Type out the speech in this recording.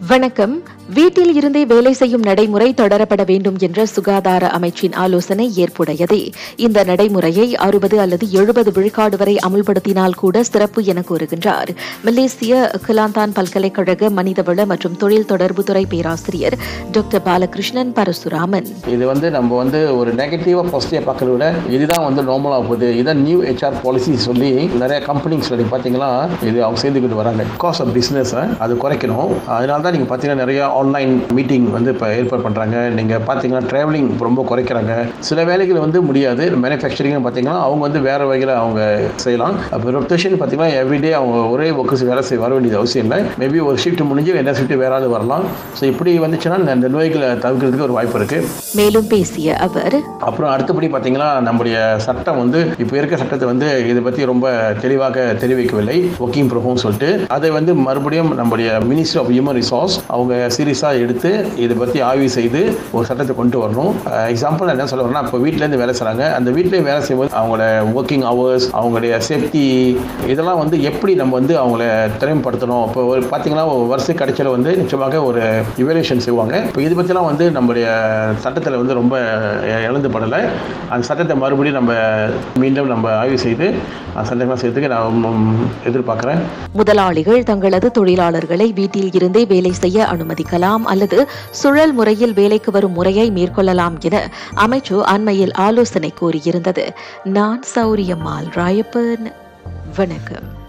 வணக்கம். வீட்டில் இருந்தே வேலை செய்யும் நடைமுறை தொடரப்பட வேண்டும் என்ற சுகாதார அமைச்சின் ஆலோசனை ஏற்புடையதே. இந்த நடைமுறையை அறுபது அல்லது எழுபது விழுக்காடு வரை அமுல்படுத்தினால் கூட சிறப்பு என கூறுகின்றார். மலேசிய கிலாந்தான் பல்கலைக்கழக மனிதவள மற்றும் தொழில் தொடர்புத்துறை பேராசிரியர் டாக்டர் பாலகிருஷ்ணன் பரசுராமன். இது வந்து நம்ம வந்து ஒரு நெகட்டிவா பாசிட்டிவாக பார்க்கறத விட இதுதான் வந்து நார்மலாக போகுது. இதான் நியூ ஹெச்ஆர் பாலிசி சொல்லி நிறைய கம்பெனிஸ் பார்த்தீங்கன்னா இது அவங்க சேர்ந்துக்கிட்டு வராங்க. காஸ்ட் ஆஃப் பிசினஸ் அது குறைக்கணும். அதனால தான் நீங்கள் பார்த்தீங்கன்னா நிறைய ஆன்லைன் மீட்டிங் வந்து இப்போ ஏற்பாடு பண்ணுறாங்க நீங்கள் பார்த்தீங்கன்னா ட்ராவலிங் ரொம்ப குறைக்கிறாங்க. சில வேலைகள் வந்து முடியாது. மேனுஃபேக்சரிங் பார்த்தீங்கன்னா அவங்க வந்து வேறு வகையில் அவங்க செய்யலாம். அப்போ ரொட்டேஷன் பார்த்தீங்கன்னா எவ்ரிடே அவங்க ஒரே ஒர்க்கர்ஸ் வேலை செய்ய வர வேண்டியது அவசியம் இல்லை. மேபி ஒரு ஷிஃப்ட் முடிஞ்சு என்ன ஷிஃப்ட் வேற ஆள் வரலாம். ஸோ இப்படி வந்துச்சுன்னா இந்த நோய்களை தவிர்க்கிறதுக்கு ஒரு வாய்ப்பு இருக்குது மேலும் பேசிய அவர். அப்புறம் அடுத்தபடி பார்த்தீங்கன்னா நம்முடைய சட்டம் வந்து இப்போ இருக்க சட்டத்தை வந்து இதை பற்றி ரொம்ப தெளிவாக தெரிவிக்கவில்லை. ஒர்க்கிங் ப்ரொஃபோம் சொல்லிட்டு. அதை வந்து மறுபடியும் நம்முடைய மினிஸ்ட்ரி ஆஃப் ஹியூமன் ரிசோர்ஸ் அவங்க சீரியஸாக எடுத்து இதை பற்றி ஆய்வு செய்து ஒரு சட்டத்தை கொண்டு வரணும். எக்ஸாம்பிள் என்ன சொல்ல இப்போ வீட்டிலேருந்து வேலை செய்கிறாங்க அந்த வீட்டிலே வேலை செய்யும்போது அவங்களோட ஒர்க்கிங் ஹவர்ஸ் அவங்களுடைய சேஃப்டி இதெல்லாம் வந்து எப்படி நம்ம வந்து அவங்கள திறமைப்படுத்தணும்? இப்போ ஒரு பார்த்தீங்கன்னா ஒரு வருஷம் கடைசியில் வந்து நிச்சயமாக ஒரு இவல்யூஷன் செய்வாங்க. இப்போ இது பற்றிலாம் வந்து நம்முடைய சட்டத்தில் வந்து ரொம்ப இழந்து படலை. அந்த சட்டத்தை மறுபடியும் நம்ம மீண்டும் நம்ம ஆய்வு செய்து அந்த சட்டமாக செய்யறதுக்கு நான் எதிர்பார்க்குறேன். முதலாளிகள் தங்களது தொழிலாளர்களை வீட்டில் இருந்தே வேலை வேலை செய்ய அனுமதிக்கலாம் அல்லது சுழல் முறையில் வேலைக்கு வரும் முறையை மேற்கொள்ளலாம் என அமைச்சு அண்மையில் ஆலோசனை கூறியிருந்தது. நான் சௌரியம்மாள் ராயப்பன். வணக்கம்.